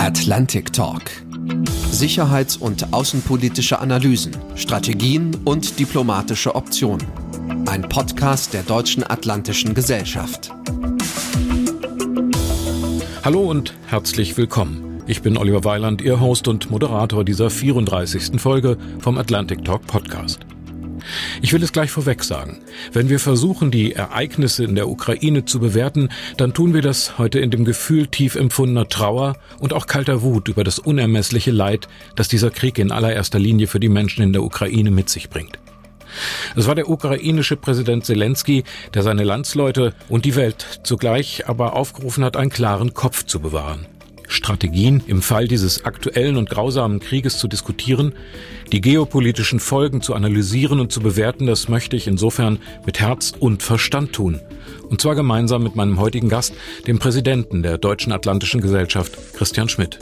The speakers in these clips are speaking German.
Atlantic Talk. Sicherheits- und außenpolitische Analysen, Strategien und diplomatische Optionen. Ein Podcast der Deutschen Atlantischen Gesellschaft. Hallo und herzlich willkommen. Ich bin Oliver Weiland, Ihr Host und Moderator dieser 34. Folge vom Atlantic Talk Podcast. Ich will es gleich vorweg sagen. Wenn wir versuchen, die Ereignisse in der Ukraine zu bewerten, dann tun wir das heute in dem Gefühl tief empfundener Trauer und auch kalter Wut über das unermessliche Leid, das dieser Krieg in allererster Linie für die Menschen in der Ukraine mit sich bringt. Es war der ukrainische Präsident Zelensky, der seine Landsleute und die Welt zugleich aber aufgerufen hat, einen klaren Kopf zu bewahren. Strategien im Fall dieses aktuellen und grausamen Krieges zu diskutieren, die geopolitischen Folgen zu analysieren und zu bewerten, das möchte ich insofern mit Herz und Verstand tun. Und zwar gemeinsam mit meinem heutigen Gast, dem Präsidenten der Deutschen Atlantischen Gesellschaft, Christian Schmidt.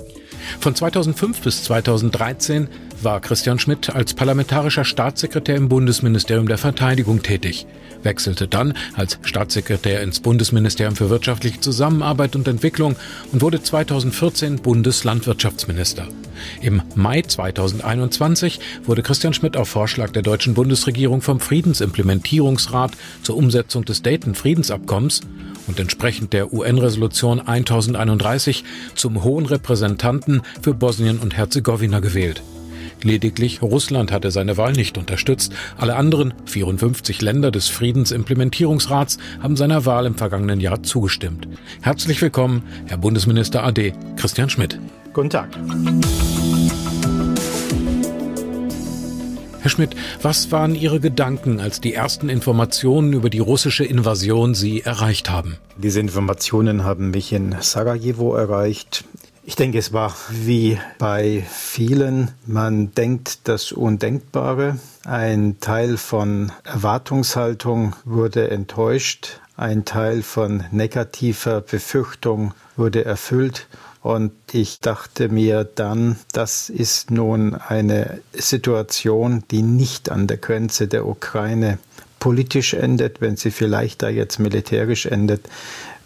Von 2005 bis 2013 war Christian Schmidt als parlamentarischer Staatssekretär im Bundesministerium der Verteidigung tätig, wechselte dann als Staatssekretär ins Bundesministerium für wirtschaftliche Zusammenarbeit und Entwicklung und wurde 2014 Bundeslandwirtschaftsminister. Im Mai 2021 wurde Christian Schmidt auf Vorschlag der deutschen Bundesregierung vom Friedensimplementierungsrat zur Umsetzung des Dayton-Friedensabkommens und entsprechend der UN-Resolution 1031 zum Hohen Repräsentanten für Bosnien und Herzegowina gewählt. Lediglich Russland hatte seine Wahl nicht unterstützt. Alle anderen 54 Länder des Friedensimplementierungsrats haben seiner Wahl im vergangenen Jahr zugestimmt. Herzlich willkommen, Herr Bundesminister AD Christian Schmidt. Guten Tag. Herr Schmidt, was waren Ihre Gedanken, als die ersten Informationen über die russische Invasion Sie erreicht haben? Diese Informationen haben mich in Sarajevo erreicht. Ich denke, es war wie bei vielen, man denkt das Undenkbare. Ein Teil von Erwartungshaltung wurde enttäuscht, ein Teil von negativer Befürchtung wurde erfüllt. Und ich dachte mir dann, das ist nun eine Situation, die nicht an der Grenze der Ukraine politisch endet, wenn sie vielleicht da jetzt militärisch endet.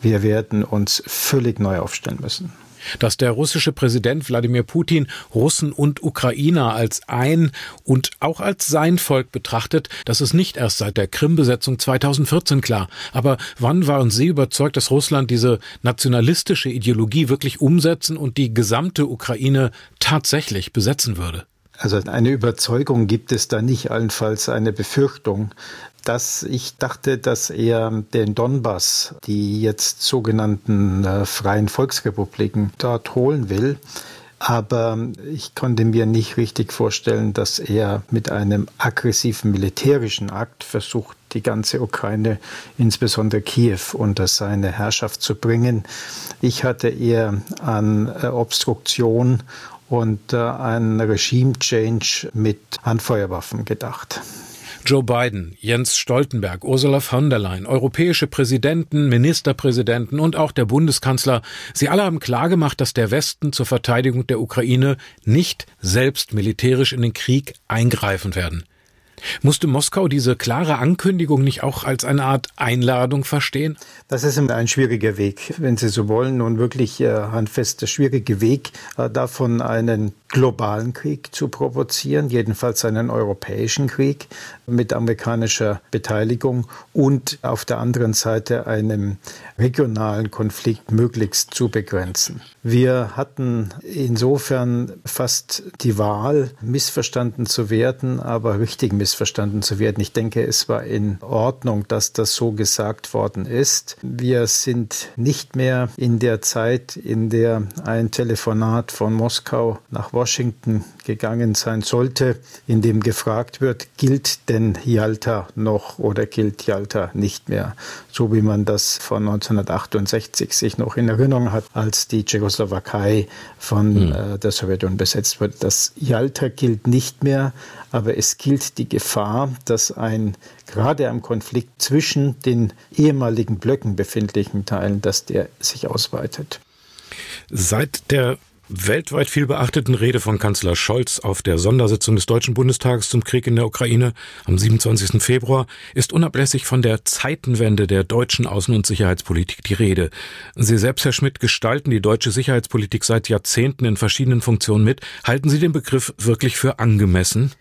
Wir werden uns völlig neu aufstellen müssen dass der russische Präsident Wladimir Putin Russen und Ukrainer als ein und auch als sein Volk betrachtet, das ist nicht erst seit der Krim-Besetzung 2014 klar. Aber wann waren Sie überzeugt, dass Russland diese nationalistische Ideologie wirklich umsetzen und die gesamte Ukraine tatsächlich besetzen würde? Also eine Überzeugung gibt es da nicht, allenfalls eine Befürchtung dass ich dachte, dass er den Donbass, die jetzt sogenannten äh, freien Volksrepubliken, dort holen will. Aber ich konnte mir nicht richtig vorstellen, dass er mit einem aggressiven militärischen Akt versucht, die ganze Ukraine, insbesondere Kiew, unter seine Herrschaft zu bringen. Ich hatte eher an äh, Obstruktion und äh, einen Regime-Change mit Handfeuerwaffen gedacht. Joe Biden, Jens Stoltenberg, Ursula von der Leyen, europäische Präsidenten, Ministerpräsidenten und auch der Bundeskanzler, sie alle haben klargemacht, dass der Westen zur Verteidigung der Ukraine nicht selbst militärisch in den Krieg eingreifen werden. Musste Moskau diese klare Ankündigung nicht auch als eine Art Einladung verstehen? Das ist ein schwieriger Weg, wenn Sie so wollen, und wirklich äh, handfest der schwierige Weg, äh, davon einen globalen Krieg zu provozieren, jedenfalls einen europäischen Krieg mit amerikanischer Beteiligung und auf der anderen Seite einem regionalen Konflikt möglichst zu begrenzen. Wir hatten insofern fast die Wahl, missverstanden zu werden, aber richtig missverstanden zu werden. Ich denke, es war in Ordnung, dass das so gesagt worden ist. Wir sind nicht mehr in der Zeit, in der ein Telefonat von Moskau nach Washington Washington gegangen sein sollte, in dem gefragt wird, gilt denn Yalta noch oder gilt Yalta nicht mehr? So wie man das von 1968 sich noch in Erinnerung hat, als die Tschechoslowakei von hm. äh, der Sowjetunion besetzt wurde. Das Yalta gilt nicht mehr, aber es gilt die Gefahr, dass ein gerade am Konflikt zwischen den ehemaligen Blöcken befindlichen Teilen, dass der sich ausweitet. Seit der weltweit viel beachteten Rede von Kanzler Scholz auf der Sondersitzung des Deutschen Bundestages zum Krieg in der Ukraine am 27. Februar ist unablässig von der Zeitenwende der deutschen Außen- und Sicherheitspolitik die Rede. Sie selbst, Herr Schmidt, gestalten die deutsche Sicherheitspolitik seit Jahrzehnten in verschiedenen Funktionen mit. Halten Sie den Begriff wirklich für angemessen?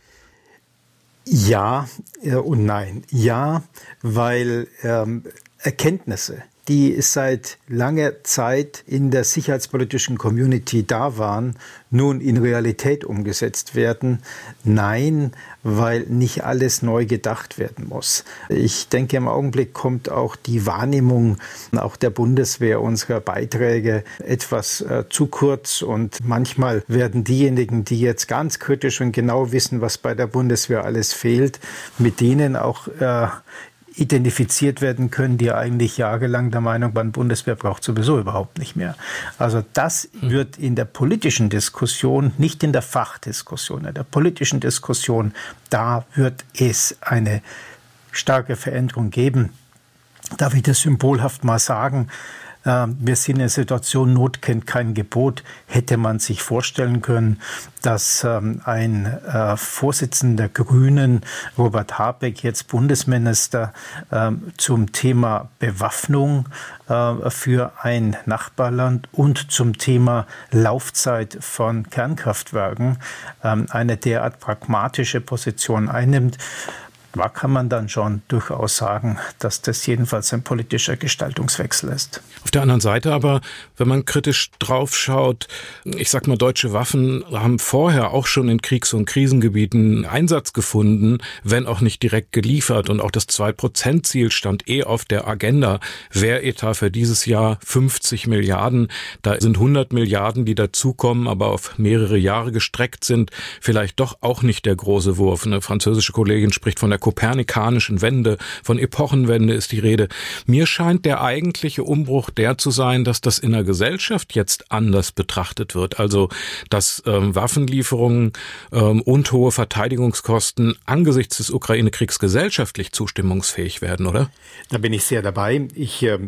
Ja äh, und nein. Ja, weil ähm, Erkenntnisse die seit langer Zeit in der sicherheitspolitischen Community da waren, nun in Realität umgesetzt werden? Nein, weil nicht alles neu gedacht werden muss. Ich denke, im Augenblick kommt auch die Wahrnehmung auch der Bundeswehr unserer Beiträge etwas äh, zu kurz und manchmal werden diejenigen, die jetzt ganz kritisch und genau wissen, was bei der Bundeswehr alles fehlt, mit denen auch äh, identifiziert werden können, die eigentlich jahrelang der Meinung waren, Bundeswehr braucht sowieso überhaupt nicht mehr. Also das hm. wird in der politischen Diskussion, nicht in der Fachdiskussion, in der politischen Diskussion, da wird es eine starke Veränderung geben. Darf ich das symbolhaft mal sagen? Ähm, wir sind in der Situation, Not kennt kein Gebot. Hätte man sich vorstellen können, dass ähm, ein äh, Vorsitzender der Grünen, Robert Habeck, jetzt Bundesminister ähm, zum Thema Bewaffnung äh, für ein Nachbarland und zum Thema Laufzeit von Kernkraftwerken eine derart pragmatische Position einnimmt da kann man dann schon durchaus sagen, dass das jedenfalls ein politischer Gestaltungswechsel ist. Auf der anderen Seite aber, wenn man kritisch draufschaut, ich sag mal, deutsche Waffen haben vorher auch schon in Kriegs- und Krisengebieten Einsatz gefunden, wenn auch nicht direkt geliefert. Und auch das 2-Prozent-Ziel stand eh auf der Agenda. Wehretat für dieses Jahr 50 Milliarden. Da sind 100 Milliarden, die dazukommen, aber auf mehrere Jahre gestreckt sind. Vielleicht doch auch nicht der große Wurf. Eine französische Kollegin spricht von der kopernikanischen Wende, von Epochenwende ist die Rede. Mir scheint der eigentliche Umbruch der zu sein, dass das in der Gesellschaft jetzt anders betrachtet wird. Also, dass ähm, Waffenlieferungen ähm, und hohe Verteidigungskosten angesichts des Ukraine-Kriegs gesellschaftlich zustimmungsfähig werden, oder? Da bin ich sehr dabei. Ich äh,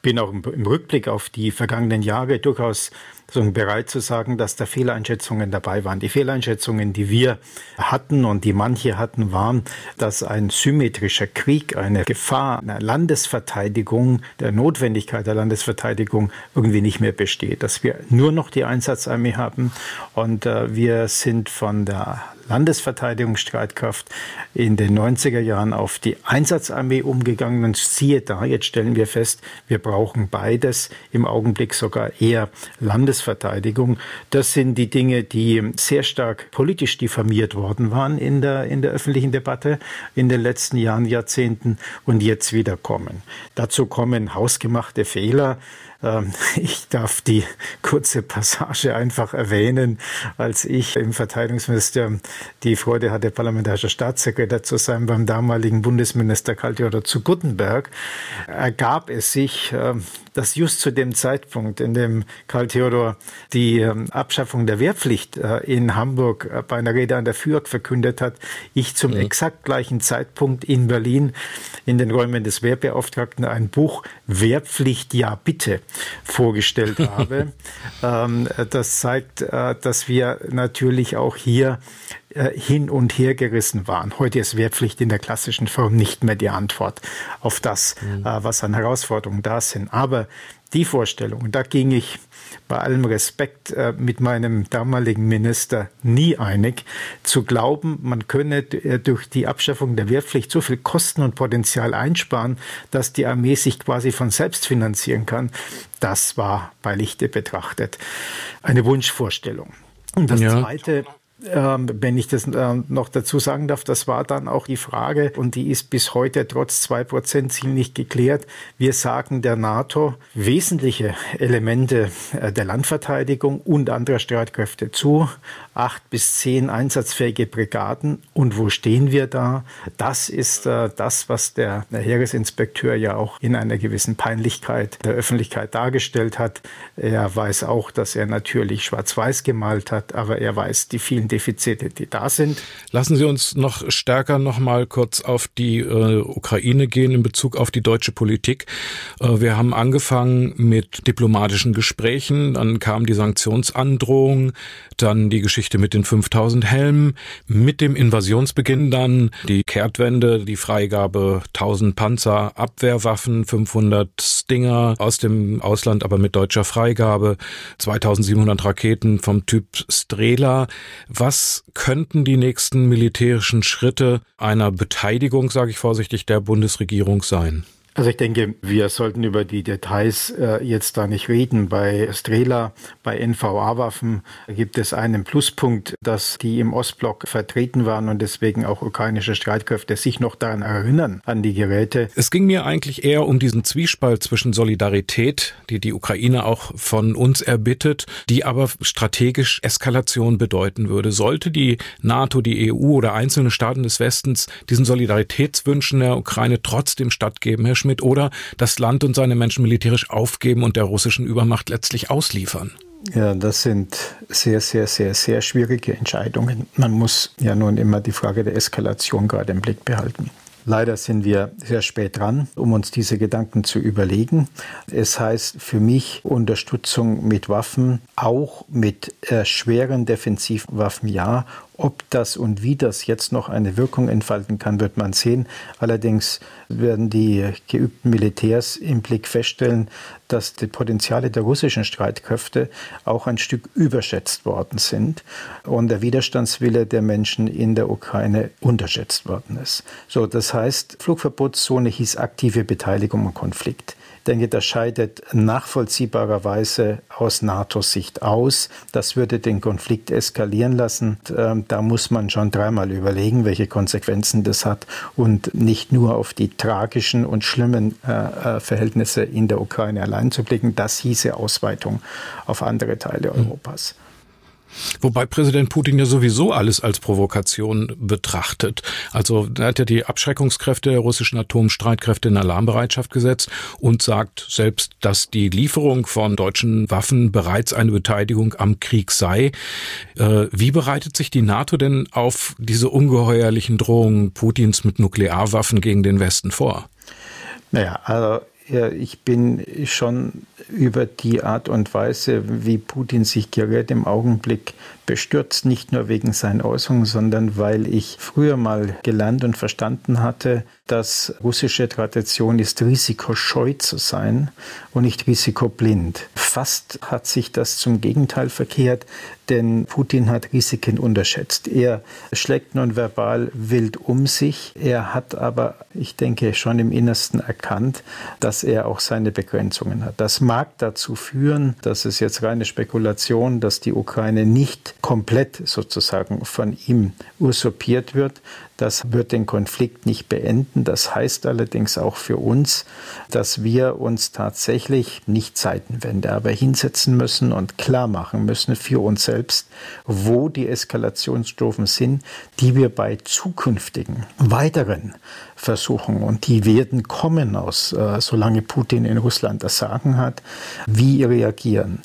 bin auch im, im Rückblick auf die vergangenen Jahre durchaus bereit zu sagen, dass da Fehleinschätzungen dabei waren. Die Fehleinschätzungen, die wir hatten und die manche hatten, waren, dass ein symmetrischer Krieg, eine Gefahr einer Landesverteidigung, der Notwendigkeit der Landesverteidigung irgendwie nicht mehr besteht. Dass wir nur noch die Einsatzarmee haben und äh, wir sind von der Landesverteidigungsstreitkraft in den 90er Jahren auf die Einsatzarmee umgegangen. Und siehe da, jetzt stellen wir fest, wir brauchen beides, im Augenblick sogar eher Landesverteidigung. Das sind die Dinge, die sehr stark politisch diffamiert worden waren in der, in der öffentlichen Debatte in den letzten Jahren, Jahrzehnten und jetzt wieder kommen. Dazu kommen hausgemachte Fehler, ähm, ich darf die kurze Passage einfach erwähnen, als ich im Verteidigungsministerium die Freude hatte, parlamentarischer Staatssekretär zu sein beim damaligen Bundesminister Karl Theodor zu Guttenberg, ergab es sich, ähm, dass just zu dem Zeitpunkt, in dem Karl Theodor die ähm, Abschaffung der Wehrpflicht äh, in Hamburg äh, bei einer Rede an der FÜRG verkündet hat, ich zum mhm. exakt gleichen Zeitpunkt in Berlin in den Räumen des Wehrbeauftragten ein Buch Wehrpflicht ja bitte vorgestellt habe. ähm, das zeigt, äh, dass wir natürlich auch hier äh, hin und her gerissen waren. Heute ist Wehrpflicht in der klassischen Form nicht mehr die Antwort auf das, mhm. äh, was an Herausforderungen da sind. Aber die Vorstellung, da ging ich bei allem Respekt äh, mit meinem damaligen Minister nie einig, zu glauben, man könne äh, durch die Abschaffung der Wehrpflicht so viel Kosten und Potenzial einsparen, dass die Armee sich quasi von selbst finanzieren kann, das war bei Lichte betrachtet eine Wunschvorstellung. Und das ja. Zweite, ähm, wenn ich das ähm, noch dazu sagen darf, das war dann auch die Frage und die ist bis heute trotz 2%-Ziel nicht geklärt. Wir sagen der NATO wesentliche Elemente äh, der Landverteidigung und anderer Streitkräfte zu, acht bis zehn einsatzfähige Brigaden. Und wo stehen wir da? Das ist äh, das, was der, der Heeresinspekteur ja auch in einer gewissen Peinlichkeit der Öffentlichkeit dargestellt hat. Er weiß auch, dass er natürlich schwarz-weiß gemalt hat, aber er weiß die vielen Defizite, die da sind. Lassen Sie uns noch stärker noch mal kurz auf die äh, Ukraine gehen in Bezug auf die deutsche Politik. Äh, wir haben angefangen mit diplomatischen Gesprächen, dann kam die Sanktionsandrohung, dann die Geschichte mit den 5000 Helmen, mit dem Invasionsbeginn dann die Kehrtwende, die Freigabe 1000 Panzer, Abwehrwaffen, 500 Stinger aus dem Ausland, aber mit deutscher Freigabe, 2700 Raketen vom Typ Strela. Was könnten die nächsten militärischen Schritte einer Beteiligung, sage ich vorsichtig, der Bundesregierung sein? Also ich denke, wir sollten über die Details äh, jetzt da nicht reden. Bei Strela, bei NVA-Waffen gibt es einen Pluspunkt, dass die im Ostblock vertreten waren und deswegen auch ukrainische Streitkräfte sich noch daran erinnern, an die Geräte. Es ging mir eigentlich eher um diesen Zwiespalt zwischen Solidarität, die die Ukraine auch von uns erbittet, die aber strategisch Eskalation bedeuten würde. Sollte die NATO, die EU oder einzelne Staaten des Westens diesen Solidaritätswünschen der Ukraine trotzdem stattgeben, Herr Schmidt, oder das Land und seine Menschen militärisch aufgeben und der russischen Übermacht letztlich ausliefern? Ja, das sind sehr, sehr, sehr, sehr schwierige Entscheidungen. Man muss ja nun immer die Frage der Eskalation gerade im Blick behalten. Leider sind wir sehr spät dran, um uns diese Gedanken zu überlegen. Es heißt für mich Unterstützung mit Waffen, auch mit äh, schweren Defensivwaffen ja, ob das und wie das jetzt noch eine Wirkung entfalten kann, wird man sehen. Allerdings werden die geübten Militärs im Blick feststellen, dass die Potenziale der russischen Streitkräfte auch ein Stück überschätzt worden sind und der Widerstandswille der Menschen in der Ukraine unterschätzt worden ist. So, das heißt, Flugverbotszone hieß aktive Beteiligung am Konflikt denke, das scheidet nachvollziehbarerweise aus NATO-Sicht aus. Das würde den Konflikt eskalieren lassen. Ähm, da muss man schon dreimal überlegen, welche Konsequenzen das hat und nicht nur auf die tragischen und schlimmen äh, äh, Verhältnisse in der Ukraine allein zu blicken. Das hieße Ausweitung auf andere Teile Europas. Wobei Präsident Putin ja sowieso alles als Provokation betrachtet. Also er hat ja die Abschreckungskräfte der russischen Atomstreitkräfte in Alarmbereitschaft gesetzt und sagt selbst, dass die Lieferung von deutschen Waffen bereits eine Beteiligung am Krieg sei. Äh, wie bereitet sich die NATO denn auf diese ungeheuerlichen Drohungen Putins mit Nuklearwaffen gegen den Westen vor? Naja, also ich bin schon über die Art und Weise, wie Putin sich gerät, im Augenblick bestürzt, nicht nur wegen seinen Äußerungen, sondern weil ich früher mal gelernt und verstanden hatte, dass russische Tradition ist, risikoscheu zu sein und nicht risikoblind. Fast hat sich das zum Gegenteil verkehrt, denn Putin hat Risiken unterschätzt. Er schlägt nun verbal wild um sich. Er hat aber, ich denke, schon im Innersten erkannt, dass er auch seine Begrenzungen hat. Das mag dazu führen, dass es jetzt reine Spekulation, dass die Ukraine nicht komplett sozusagen von ihm usurpiert wird. Das wird den Konflikt nicht beenden. Das heißt allerdings auch für uns, dass wir uns tatsächlich nicht Zeitenwende, aber hinsetzen müssen und klar machen müssen für uns selbst, wo die Eskalationsstufen sind, die wir bei zukünftigen weiteren Versuchen und die werden kommen aus, äh, solange Putin in Russland das Sagen hat, wie reagieren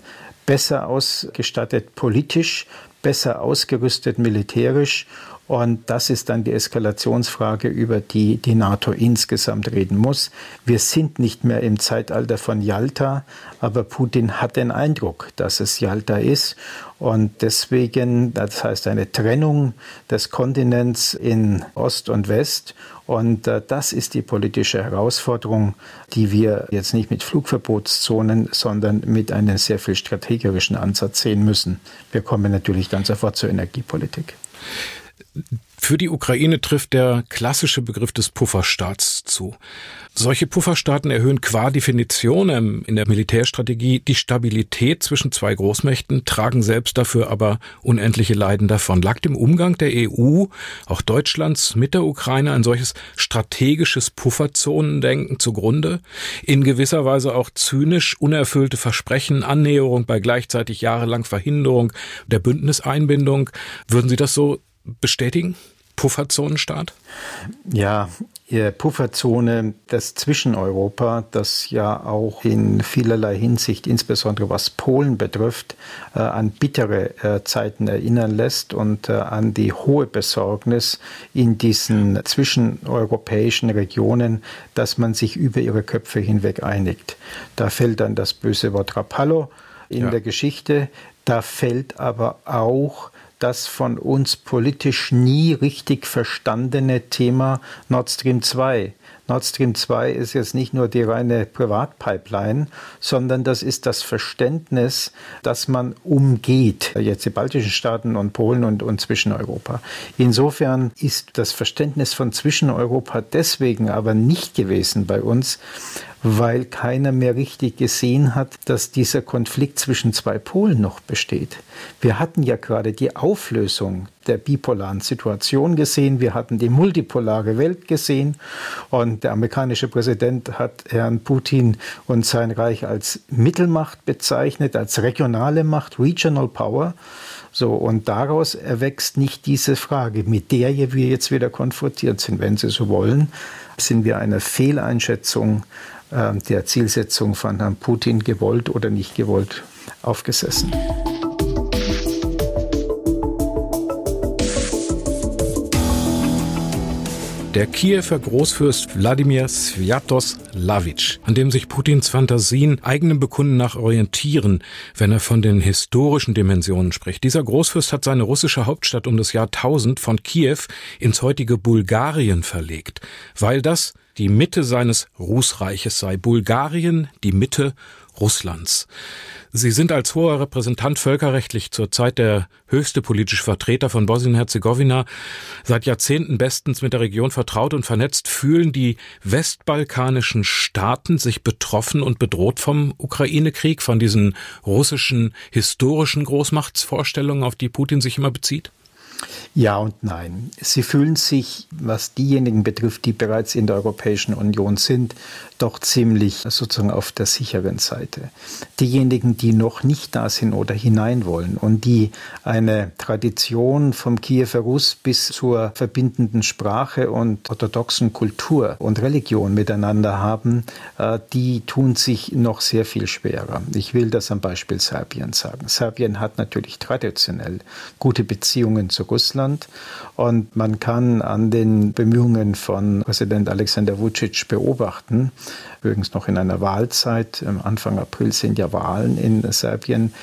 besser ausgestattet politisch, besser ausgerüstet militärisch und das ist dann die Eskalationsfrage, über die die NATO insgesamt reden muss. Wir sind nicht mehr im Zeitalter von Yalta, aber Putin hat den Eindruck, dass es Yalta ist. Und deswegen, das heißt eine Trennung des Kontinents in Ost und West. Und äh, das ist die politische Herausforderung, die wir jetzt nicht mit Flugverbotszonen, sondern mit einem sehr viel strategischen Ansatz sehen müssen. Wir kommen natürlich dann sofort zur Energiepolitik. Für die Ukraine trifft der klassische Begriff des Pufferstaats zu. Solche Pufferstaaten erhöhen qua Definition in der Militärstrategie die Stabilität zwischen zwei Großmächten, tragen selbst dafür aber unendliche Leiden davon. Lag dem Umgang der EU, auch Deutschlands mit der Ukraine ein solches strategisches Pufferzonendenken zugrunde? In gewisser Weise auch zynisch unerfüllte Versprechen, Annäherung bei gleichzeitig jahrelang Verhinderung der Bündniseinbindung. Würden Sie das so bestätigen? Pufferzonenstaat? Ja, Pufferzone das Zwischeneuropa, das ja auch in vielerlei Hinsicht, insbesondere was Polen betrifft, äh, an bittere äh, Zeiten erinnern lässt und äh, an die hohe Besorgnis in diesen zwischeneuropäischen Regionen, dass man sich über ihre Köpfe hinweg einigt. Da fällt dann das böse Wort Rapallo in ja. der Geschichte. Da fällt aber auch das von uns politisch nie richtig verstandene Thema Nord Stream 2. Nord Stream 2 ist jetzt nicht nur die reine Privatpipeline, sondern das ist das Verständnis, dass man umgeht, jetzt die baltischen Staaten und Polen und, und Zwischeneuropa. Insofern ist das Verständnis von Zwischeneuropa deswegen aber nicht gewesen bei uns, weil keiner mehr richtig gesehen hat, dass dieser Konflikt zwischen zwei Polen noch besteht. Wir hatten ja gerade die Auflösung der bipolaren Situation gesehen, wir hatten die multipolare Welt gesehen und der amerikanische Präsident hat Herrn Putin und sein Reich als Mittelmacht bezeichnet, als regionale Macht, Regional Power. So, und daraus erwächst nicht diese Frage, mit der wir jetzt wieder konfrontiert sind, wenn Sie so wollen, sind wir einer Fehleinschätzung ähm, der Zielsetzung von Herrn Putin gewollt oder nicht gewollt aufgesessen. Der Kiewer Großfürst Wladimir Sviatoslawitsch, an dem sich Putins Fantasien eigenem Bekunden nach orientieren, wenn er von den historischen Dimensionen spricht. Dieser Großfürst hat seine russische Hauptstadt um das Jahr 1000 von Kiew ins heutige Bulgarien verlegt, weil das die Mitte seines Rußreiches sei. Bulgarien die Mitte Russlands. Sie sind als hoher Repräsentant völkerrechtlich zurzeit der höchste politische Vertreter von Bosnien-Herzegowina, seit Jahrzehnten bestens mit der Region vertraut und vernetzt. Fühlen die westbalkanischen Staaten sich betroffen und bedroht vom Ukraine-Krieg, von diesen russischen historischen Großmachtsvorstellungen, auf die Putin sich immer bezieht? Ja und nein. Sie fühlen sich, was diejenigen betrifft, die bereits in der Europäischen Union sind, doch ziemlich sozusagen auf der sicheren Seite. Diejenigen, die noch nicht da sind oder hinein wollen und die eine Tradition vom Kiewer Russ bis zur verbindenden Sprache und orthodoxen Kultur und Religion miteinander haben, äh, die tun sich noch sehr viel schwerer. Ich will das am Beispiel Serbien sagen. Serbien hat natürlich traditionell gute Beziehungen zu Russland. Und man kann an den Bemühungen von Präsident Alexander Vucic beobachten, übrigens noch in einer Wahlzeit, Anfang April sind ja Wahlen in Serbien,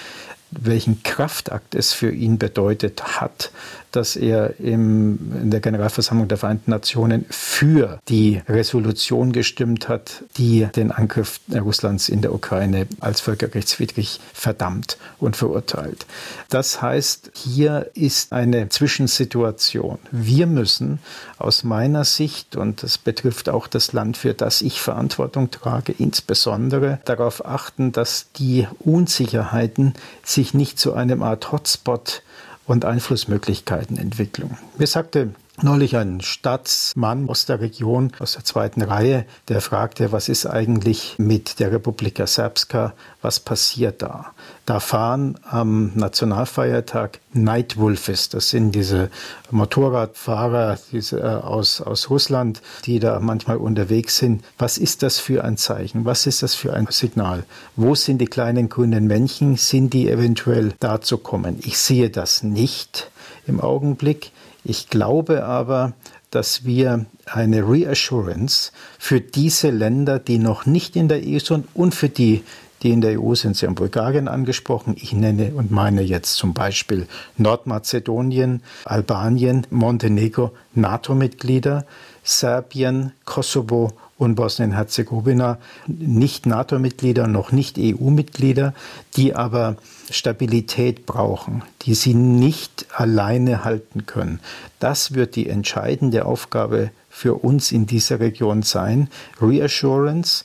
welchen Kraftakt es für ihn bedeutet hat, dass er im, in der Generalversammlung der Vereinten Nationen für die Resolution gestimmt hat, die den Angriff Russlands in der Ukraine als völkerrechtswidrig verdammt und verurteilt. Das heißt, hier ist eine Zwischensituation. Wir müssen aus meiner Sicht, und das betrifft auch das Land, für das ich Verantwortung trage, insbesondere darauf achten, dass die Unsicherheiten sich nicht zu einem Art Hotspot und Einflussmöglichkeitenentwicklung. Mir sagte neulich ein Staatsmann aus der Region, aus der zweiten Reihe, der fragte, was ist eigentlich mit der Republika Srpska, was passiert da? Da fahren am Nationalfeiertag Nightwolfes, das sind diese Motorradfahrer diese, äh, aus, aus Russland, die da manchmal unterwegs sind. Was ist das für ein Zeichen? Was ist das für ein Signal? Wo sind die kleinen grünen Männchen? Sind die eventuell dazu kommen? Ich sehe das nicht im Augenblick. Ich glaube aber, dass wir eine Reassurance für diese Länder, die noch nicht in der EU sind und für die, die in der EU sind, Sie haben Bulgarien angesprochen. Ich nenne und meine jetzt zum Beispiel Nordmazedonien, Albanien, Montenegro, NATO-Mitglieder, Serbien, Kosovo und Bosnien-Herzegowina nicht NATO-Mitglieder, noch nicht EU-Mitglieder, die aber Stabilität brauchen, die sie nicht alleine halten können. Das wird die entscheidende Aufgabe für uns in dieser Region sein. Reassurance,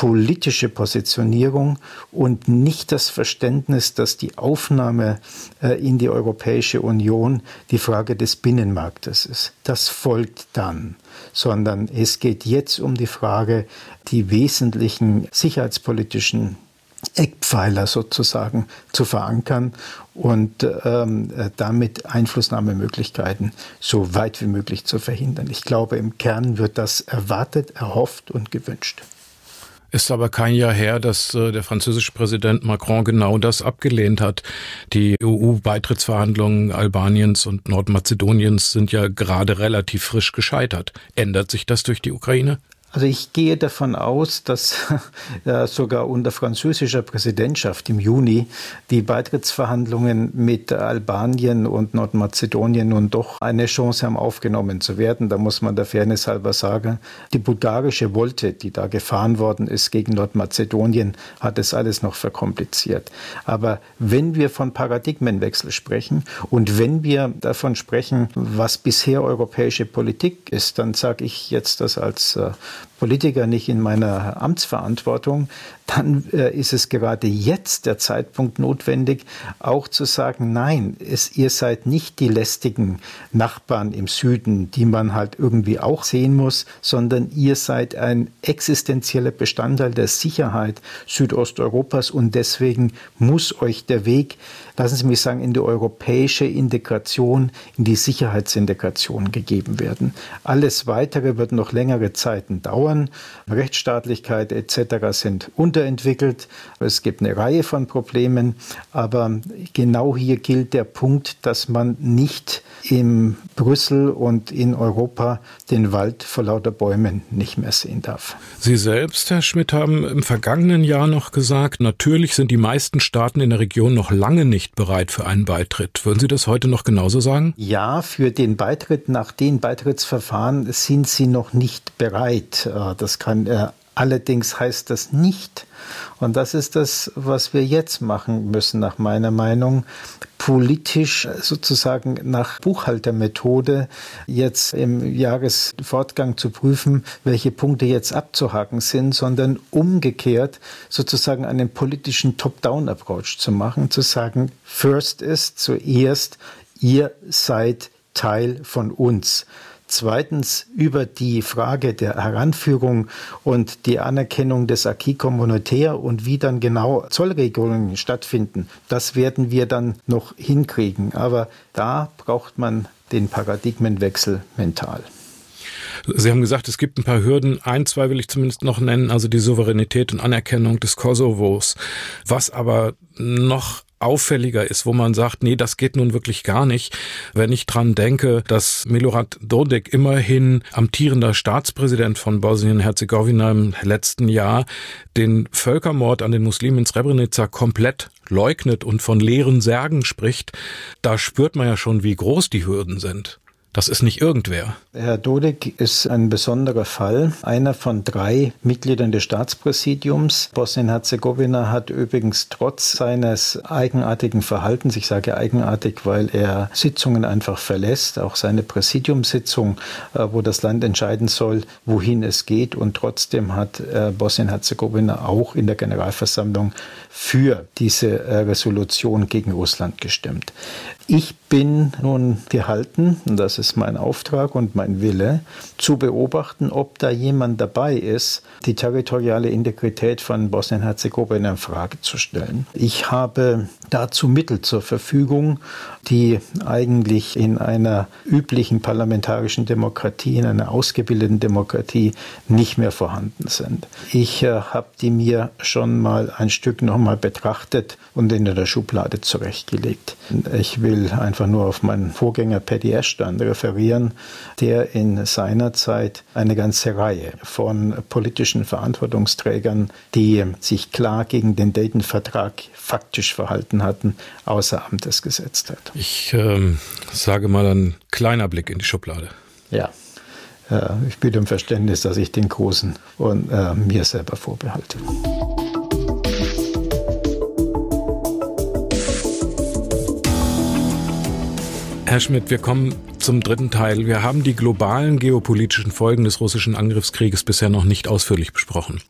politische Positionierung und nicht das Verständnis, dass die Aufnahme äh, in die Europäische Union die Frage des Binnenmarktes ist. Das folgt dann, sondern es geht jetzt um die Frage, die wesentlichen sicherheitspolitischen Eckpfeiler sozusagen zu verankern und ähm, damit Einflussnahmemöglichkeiten so weit wie möglich zu verhindern. Ich glaube, im Kern wird das erwartet, erhofft und gewünscht. Ist aber kein Jahr her, dass äh, der französische Präsident Macron genau das abgelehnt hat. Die EU-Beitrittsverhandlungen Albaniens und Nordmazedoniens sind ja gerade relativ frisch gescheitert. Ändert sich das durch die Ukraine? Also ich gehe davon aus, dass äh, sogar unter französischer Präsidentschaft im Juni die Beitrittsverhandlungen mit Albanien und Nordmazedonien nun doch eine Chance haben, aufgenommen zu werden. Da muss man der Fairness halber sagen, die bulgarische Wolte, die da gefahren worden ist gegen Nordmazedonien, hat es alles noch verkompliziert. Aber wenn wir von Paradigmenwechsel sprechen und wenn wir davon sprechen, was bisher europäische Politik ist, dann sage ich jetzt das als äh, Politiker nicht in meiner Amtsverantwortung, dann äh, ist es gerade jetzt der Zeitpunkt notwendig, auch zu sagen, nein, es, ihr seid nicht die lästigen Nachbarn im Süden, die man halt irgendwie auch sehen muss, sondern ihr seid ein existenzieller Bestandteil der Sicherheit Südosteuropas und deswegen muss euch der Weg, lassen Sie mich sagen, in die europäische Integration, in die Sicherheitsintegration gegeben werden. Alles Weitere wird noch längere Zeiten dauern. Rechtsstaatlichkeit etc. sind unter unterentwickelt. Es gibt eine Reihe von Problemen, aber genau hier gilt der Punkt, dass man nicht in Brüssel und in Europa den Wald vor lauter Bäumen nicht mehr sehen darf. Sie selbst, Herr Schmidt, haben im vergangenen Jahr noch gesagt, natürlich sind die meisten Staaten in der Region noch lange nicht bereit für einen Beitritt. Würden Sie das heute noch genauso sagen? Ja, für den Beitritt nach den Beitrittsverfahren sind sie noch nicht bereit. Äh, das kann äh, Allerdings heißt das nicht, und das ist das, was wir jetzt machen müssen, nach meiner Meinung, politisch sozusagen nach Buchhaltermethode jetzt im Jahresfortgang zu prüfen, welche Punkte jetzt abzuhaken sind, sondern umgekehrt sozusagen einen politischen Top-Down-Approach zu machen, zu sagen, first ist zuerst, ihr seid Teil von uns. Zweitens über die Frage der Heranführung und die Anerkennung des Acquis communautaire und wie dann genau Zollregelungen stattfinden. Das werden wir dann noch hinkriegen. Aber da braucht man den Paradigmenwechsel mental. Sie haben gesagt, es gibt ein paar Hürden. Ein, zwei will ich zumindest noch nennen, also die Souveränität und Anerkennung des Kosovos. Was aber noch auffälliger ist, wo man sagt, nee, das geht nun wirklich gar nicht. Wenn ich dran denke, dass Milorad Dodik immerhin amtierender Staatspräsident von Bosnien-Herzegowina im letzten Jahr den Völkermord an den Muslimen in Srebrenica komplett leugnet und von leeren Särgen spricht, da spürt man ja schon, wie groß die Hürden sind. Das ist nicht irgendwer. Herr Dodik ist ein besonderer Fall, einer von drei Mitgliedern des Staatspräsidiums. Bosnien-Herzegowina hat übrigens trotz seines eigenartigen Verhaltens, ich sage eigenartig, weil er Sitzungen einfach verlässt, auch seine Präsidiumssitzung, äh, wo das Land entscheiden soll, wohin es geht. Und trotzdem hat äh, Bosnien-Herzegowina auch in der Generalversammlung für diese äh, Resolution gegen Russland gestimmt. Ich bin nun gehalten, und das ist mein Auftrag und mein Wille, zu beobachten, ob da jemand dabei ist, die territoriale Integrität von Bosnien-Herzegowina in Frage zu stellen. Ich habe dazu Mittel zur Verfügung, die eigentlich in einer üblichen parlamentarischen Demokratie, in einer ausgebildeten Demokratie nicht mehr vorhanden sind. Ich äh, habe die mir schon mal ein Stück nochmal betrachtet und in der Schublade zurechtgelegt. Ich will einfach nur auf meinen Vorgänger Paddy Ashton referieren, der in seiner Zeit eine ganze Reihe von politischen Verantwortungsträgern, die sich klar gegen den Dayton-Vertrag faktisch verhalten hatten, außer Amtes gesetzt hat. Ich ähm, sage mal ein kleiner Blick in die Schublade. Ja. Äh, ich bitte um Verständnis, dass ich den Großen und äh, mir selber vorbehalte. Herr Schmidt, wir kommen zum dritten Teil. Wir haben die globalen geopolitischen Folgen des russischen Angriffskrieges bisher noch nicht ausführlich besprochen.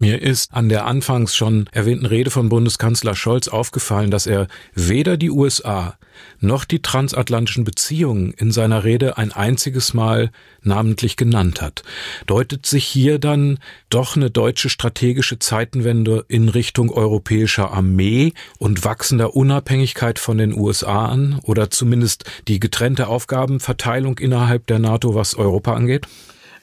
Mir ist an der anfangs schon erwähnten Rede von Bundeskanzler Scholz aufgefallen, dass er weder die USA noch die transatlantischen Beziehungen in seiner Rede ein einziges Mal namentlich genannt hat. Deutet sich hier dann doch eine deutsche strategische Zeitenwende in Richtung europäischer Armee und wachsender Unabhängigkeit von den USA an oder zumindest die getrennte Aufgabenverteilung innerhalb der NATO, was Europa angeht?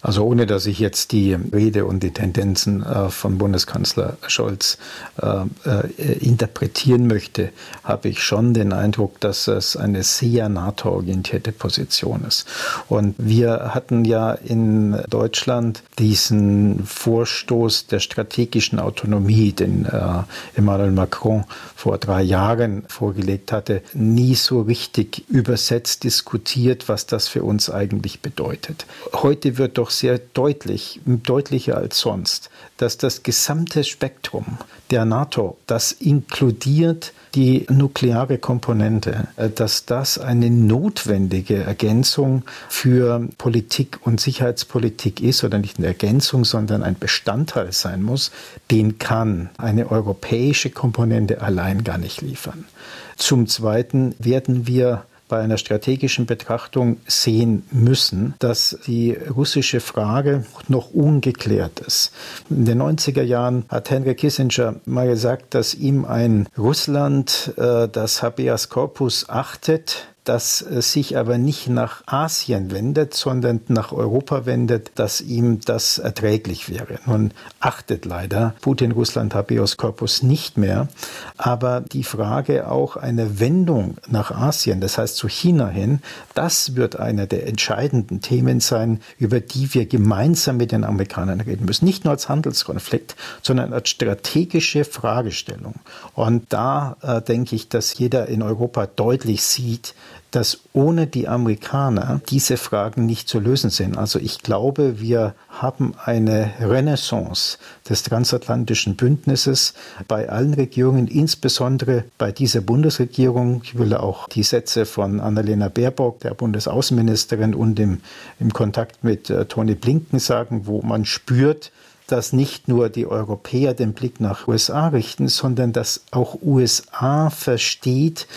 Also ohne dass ich jetzt die Rede und die Tendenzen äh, von Bundeskanzler Scholz äh, äh, interpretieren möchte, habe ich schon den Eindruck, dass es eine sehr NATO-orientierte Position ist. Und wir hatten ja in Deutschland diesen Vorstoß der strategischen Autonomie, den äh, Emmanuel Macron vor drei Jahren vorgelegt hatte, nie so richtig übersetzt diskutiert, was das für uns eigentlich bedeutet. Heute wird doch doch sehr deutlich, deutlicher als sonst, dass das gesamte Spektrum der NATO, das inkludiert die nukleare Komponente, äh, dass das eine notwendige Ergänzung für Politik und Sicherheitspolitik ist oder nicht eine Ergänzung, sondern ein Bestandteil sein muss, den kann eine europäische Komponente allein gar nicht liefern. Zum Zweiten werden wir bei einer strategischen Betrachtung sehen müssen, dass die russische Frage noch ungeklärt ist. In den 90er Jahren hat Henry Kissinger mal gesagt, dass ihm ein Russland, äh, das Habeas Corpus achtet, das sich aber nicht nach Asien wendet, sondern nach Europa wendet, dass ihm das erträglich wäre. Nun achtet leider Putin Russland Habeas Corpus nicht mehr, aber die Frage auch einer Wendung nach Asien, das heißt zu China hin, das wird einer der entscheidenden Themen sein, über die wir gemeinsam mit den Amerikanern reden müssen. Nicht nur als Handelskonflikt, sondern als strategische Fragestellung. Und da äh, denke ich, dass jeder in Europa deutlich sieht, dass ohne die Amerikaner diese Fragen nicht zu lösen sind. Also ich glaube, wir haben eine Renaissance des transatlantischen Bündnisses bei allen Regierungen, insbesondere bei dieser Bundesregierung. Ich will auch die Sätze von Annalena Baerbock, der Bundesaußenministerin, und im, im Kontakt mit äh, Tony Blinken sagen, wo man spürt, dass nicht nur die Europäer den Blick nach USA richten, sondern dass auch USA versteht,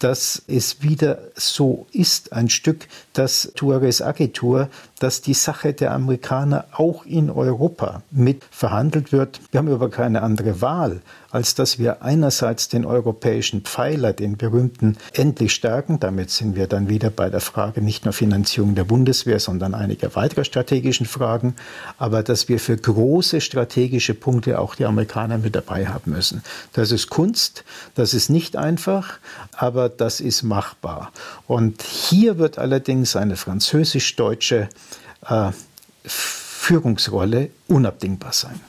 dass es wieder so ist, ein Stück, das Tuares Agitur, dass die Sache der Amerikaner auch in Europa mit verhandelt wird. Wir haben aber keine andere Wahl, als dass wir einerseits den europäischen Pfeiler, den berühmten, endlich stärken. Damit sind wir dann wieder bei der Frage nicht nur Finanzierung der Bundeswehr, sondern einiger weiterer strategischen Fragen. Aber dass wir für große strategische Punkte auch die Amerikaner mit dabei haben müssen. Das ist Kunst, das ist nicht einfach, aber das ist machbar. Und hier wird allerdings eine französisch-deutsche Führungsrolle unabdingbar sein.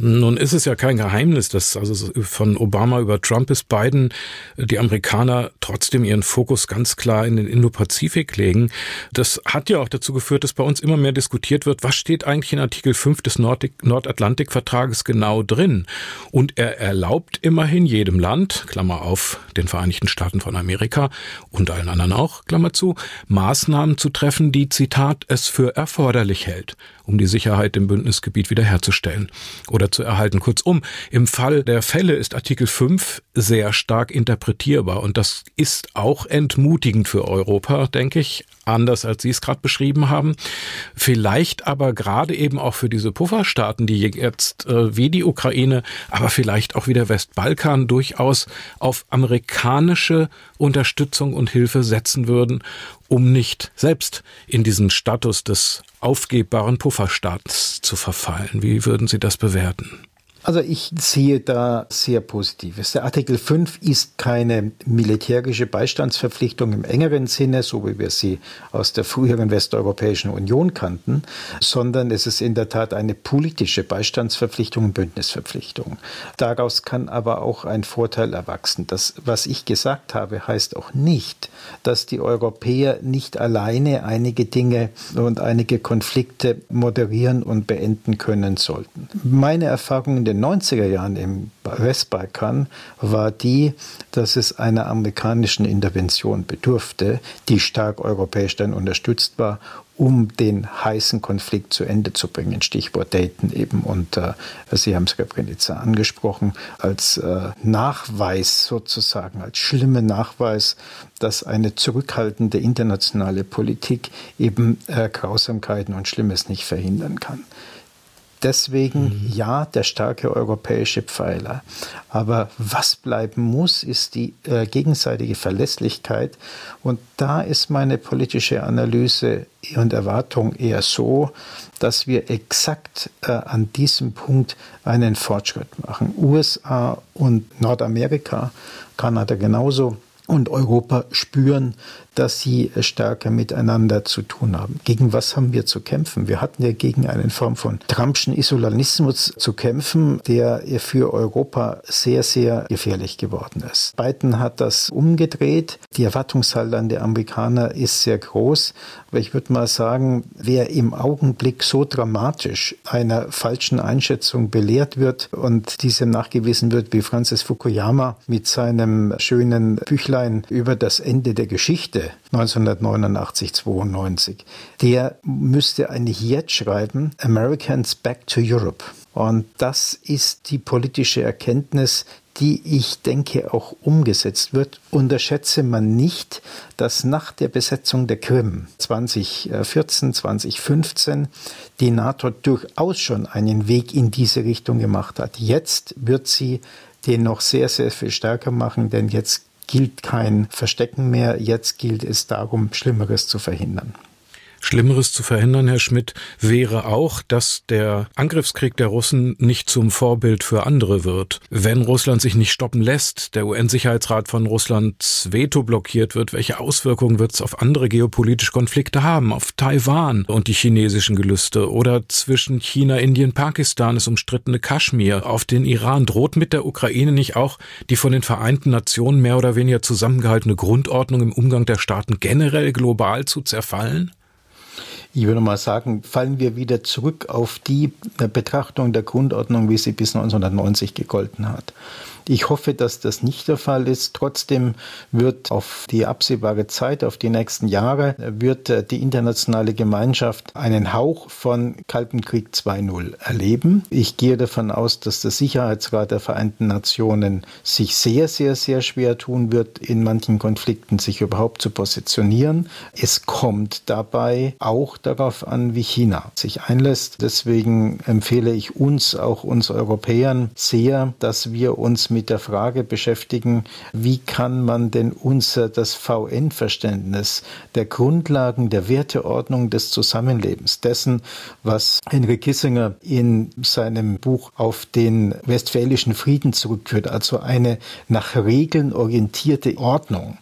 Nun ist es ja kein Geheimnis, dass also von Obama über Trump bis Biden die Amerikaner trotzdem ihren Fokus ganz klar in den Indo-Pazifik legen. Das hat ja auch dazu geführt, dass bei uns immer mehr diskutiert wird, was steht eigentlich in Artikel 5 des Nordatlantikvertrages genau drin. Und er erlaubt immerhin jedem Land, Klammer auf, den Vereinigten Staaten von Amerika und allen anderen auch, Klammer zu, Maßnahmen zu treffen, die, Zitat, es für erforderlich hält um die Sicherheit im Bündnisgebiet wiederherzustellen oder zu erhalten. Kurzum, im Fall der Fälle ist Artikel 5 sehr stark interpretierbar und das ist auch entmutigend für Europa, denke ich, anders als Sie es gerade beschrieben haben. Vielleicht aber gerade eben auch für diese Pufferstaaten, die jetzt äh, wie die Ukraine, aber vielleicht auch wie der Westbalkan durchaus auf amerikanische Unterstützung und Hilfe setzen würden, um nicht selbst in diesen Status des aufgebbaren Pufferstaats zu verfallen. Wie würden Sie das bewerten? Also ich sehe da sehr Positives. Der Artikel 5 ist keine militärische Beistandsverpflichtung im engeren Sinne, so wie wir sie aus der früheren Westeuropäischen Union kannten, sondern es ist in der Tat eine politische Beistandsverpflichtung und Bündnisverpflichtung. Daraus kann aber auch ein Vorteil erwachsen. Das, was ich gesagt habe, heißt auch nicht, dass die Europäer nicht alleine einige Dinge und einige Konflikte moderieren und beenden können sollten. Meine Erfahrung in den den 90er Jahren im Westbalkan war die, dass es einer amerikanischen Intervention bedurfte, die stark europäisch dann unterstützt war, um den heißen Konflikt zu Ende zu bringen. Stichwort Dayton eben. Und äh, Sie haben Srebrenica angesprochen, als äh, Nachweis sozusagen, als schlimme Nachweis, dass eine zurückhaltende internationale Politik eben äh, Grausamkeiten und Schlimmes nicht verhindern kann. Deswegen mhm. ja, der starke europäische Pfeiler. Aber was bleiben muss, ist die äh, gegenseitige Verlässlichkeit. Und da ist meine politische Analyse und Erwartung eher so, dass wir exakt äh, an diesem Punkt einen Fortschritt machen. USA und Nordamerika, Kanada genauso und Europa spüren, dass sie stärker miteinander zu tun haben. Gegen was haben wir zu kämpfen? Wir hatten ja gegen eine Form von Trumpschen Isolationismus zu kämpfen, der für Europa sehr, sehr gefährlich geworden ist. Biden hat das umgedreht. Die Erwartungshaltung der Amerikaner ist sehr groß. Aber ich würde mal sagen, wer im Augenblick so dramatisch einer falschen Einschätzung belehrt wird und diese nachgewiesen wird, wie Francis Fukuyama mit seinem schönen Büchlein über das Ende der Geschichte 1989, 92. Der müsste eigentlich jetzt schreiben, Americans Back to Europe. Und das ist die politische Erkenntnis, die ich denke auch umgesetzt wird. Unterschätze man nicht, dass nach der Besetzung der Krim 2014, 2015 die NATO durchaus schon einen Weg in diese Richtung gemacht hat. Jetzt wird sie den noch sehr, sehr viel stärker machen, denn jetzt gilt kein Verstecken mehr, jetzt gilt es darum, Schlimmeres zu verhindern. Schlimmeres zu verhindern, Herr Schmidt, wäre auch, dass der Angriffskrieg der Russen nicht zum Vorbild für andere wird. Wenn Russland sich nicht stoppen lässt, der UN-Sicherheitsrat von Russlands Veto blockiert wird, welche Auswirkungen wird es auf andere geopolitische Konflikte haben, auf Taiwan und die chinesischen Gelüste oder zwischen China, Indien, Pakistan, das umstrittene Kaschmir, auf den Iran droht mit der Ukraine nicht auch die von den Vereinten Nationen mehr oder weniger zusammengehaltene Grundordnung im Umgang der Staaten generell global zu zerfallen? Ich würde mal sagen, fallen wir wieder zurück auf die Betrachtung der Grundordnung, wie sie bis 1990 gegolten hat. Ich hoffe, dass das nicht der Fall ist. Trotzdem wird auf die absehbare Zeit, auf die nächsten Jahre, wird äh, die internationale Gemeinschaft einen Hauch von Kalten Krieg 2.0 erleben. Ich gehe davon aus, dass der Sicherheitsrat der Vereinten Nationen sich sehr, sehr, sehr schwer tun wird, in manchen Konflikten sich überhaupt zu positionieren. Es kommt dabei auch darauf an, wie China sich einlässt. Deswegen empfehle ich uns, auch uns Europäern, sehr, dass wir uns mit mit der Frage beschäftigen, wie kann man denn unser das VN-Verständnis der Grundlagen der Werteordnung des Zusammenlebens, dessen, was Henry Kissinger in seinem Buch auf den westfälischen Frieden zurückführt, also eine nach Regeln orientierte Ordnung,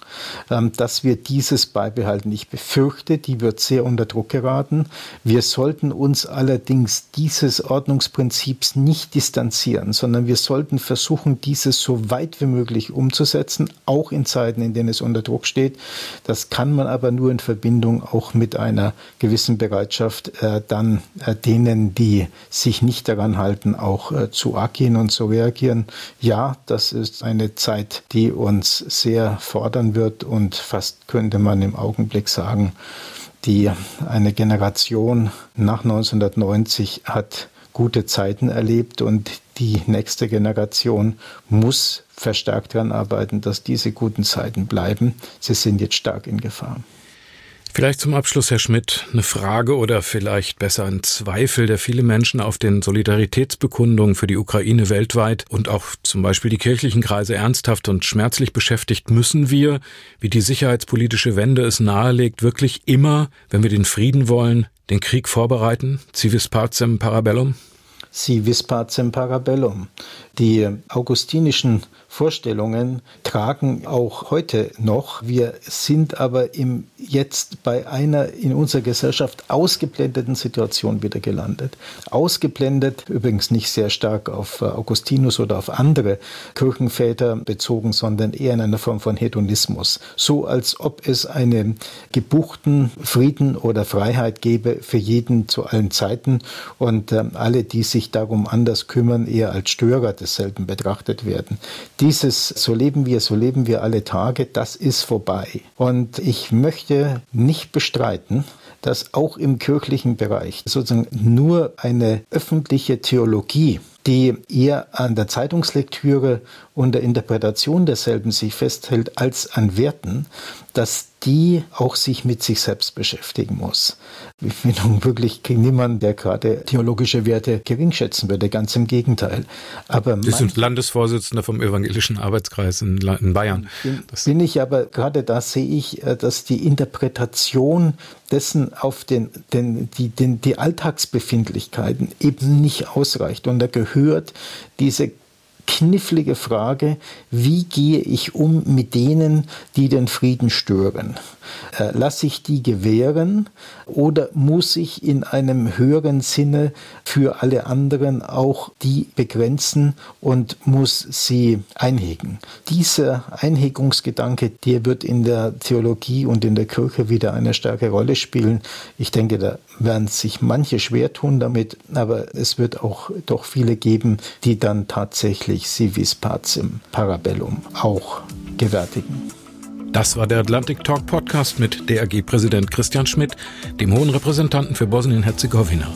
ähm, dass wir dieses beibehalten. Ich befürchte, die wird sehr unter Druck geraten. Wir sollten uns allerdings dieses Ordnungsprinzips nicht distanzieren, sondern wir sollten versuchen, dieses dieses so weit wie möglich umzusetzen, auch in Zeiten, in denen es unter Druck steht. Das kann man aber nur in Verbindung auch mit einer gewissen Bereitschaft, äh, dann äh, denen, die sich nicht daran halten, auch äh, zu agieren und zu reagieren. Ja, das ist eine Zeit, die uns sehr fordern wird und fast könnte man im Augenblick sagen, die eine Generation nach 1990 hat gute Zeiten erlebt und die nächste Generation muss verstärkt daran arbeiten, dass diese guten Zeiten bleiben. Sie sind jetzt stark in Gefahr. Vielleicht zum Abschluss, Herr Schmidt, eine Frage oder vielleicht besser ein Zweifel, der viele Menschen auf den Solidaritätsbekundungen für die Ukraine weltweit und auch zum Beispiel die kirchlichen Kreise ernsthaft und schmerzlich beschäftigt. Müssen wir, wie die sicherheitspolitische Wende es nahelegt, wirklich immer, wenn wir den Frieden wollen, den Krieg vorbereiten? Civis pacem parabellum? Si vis pacem parabellum. Die augustinischen Vorstellungen tragen auch heute noch. Wir sind aber im jetzt bei einer in unserer Gesellschaft ausgeblendeten Situation wieder gelandet. Ausgeblendet, übrigens nicht sehr stark auf äh, Augustinus oder auf andere Kirchenväter bezogen, sondern eher in einer Form von Hedonismus. So als ob es einen gebuchten Frieden oder Freiheit gäbe für jeden zu allen Zeiten und äh, alle, die sich darum anders kümmern, eher als Störer desselben betrachtet werden. Dieses so leben wir, so leben wir alle Tage, das ist vorbei. Und ich möchte nicht bestreiten, dass auch im kirchlichen Bereich sozusagen nur eine öffentliche Theologie, die eher an der Zeitungslektüre und der Interpretation derselben sich festhält als an Werten, dass die auch sich mit sich selbst beschäftigen muss. Ich bin nun wirklich niemand, der gerade theologische Werte geringschätzen würde, ganz im Gegenteil. Aber Sie sind Landesvorsitzender vom Evangelischen Arbeitskreis in, in Bayern. Bin, bin, ich aber gerade da sehe ich, äh, dass die Interpretation dessen auf den, den, die, den, die Alltagsbefindlichkeiten eben nicht ausreicht. Und da gehört diese knifflige Frage, wie gehe ich um mit denen, die den Frieden stören? Äh, lasse ich die gewähren oder muss ich in einem höheren Sinne für alle anderen auch die begrenzen und muss sie einhegen? Dieser Einhegungsgedanke, der wird in der Theologie und in der Kirche wieder eine starke Rolle spielen. Ich denke, da werden sich manche schwer tun damit, aber es wird auch doch viele geben, die dann tatsächlich civis pacem parabellum auch gewärtigen. Das war der Atlantic Talk Podcast mit DRG-Präsident Christian Schmidt, dem hohen Repräsentanten für Bosnien-Herzegowina.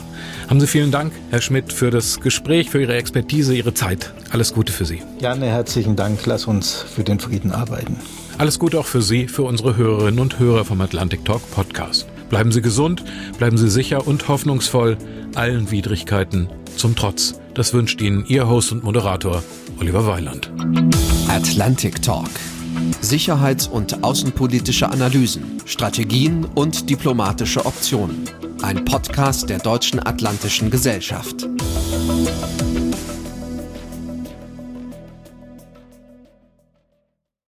Haben Sie vielen Dank, Herr Schmidt, für das Gespräch, für Ihre Expertise, Ihre Zeit. Alles Gute für Sie. Gerne, herzlichen Dank. Lass uns für den Frieden arbeiten. Alles Gute auch für Sie, für unsere Hörerinnen und Hörer vom Atlantic Talk Podcast. Bleiben Sie gesund, bleiben Sie sicher und hoffnungsvoll, allen Widrigkeiten zum Trotz. Das wünscht Ihnen Ihr Host und Moderator Oliver Weiland. Atlantic Talk. Sicherheits- und außenpolitische Analysen, Strategien und diplomatische Optionen. Ein Podcast der Deutschen Atlantischen Gesellschaft.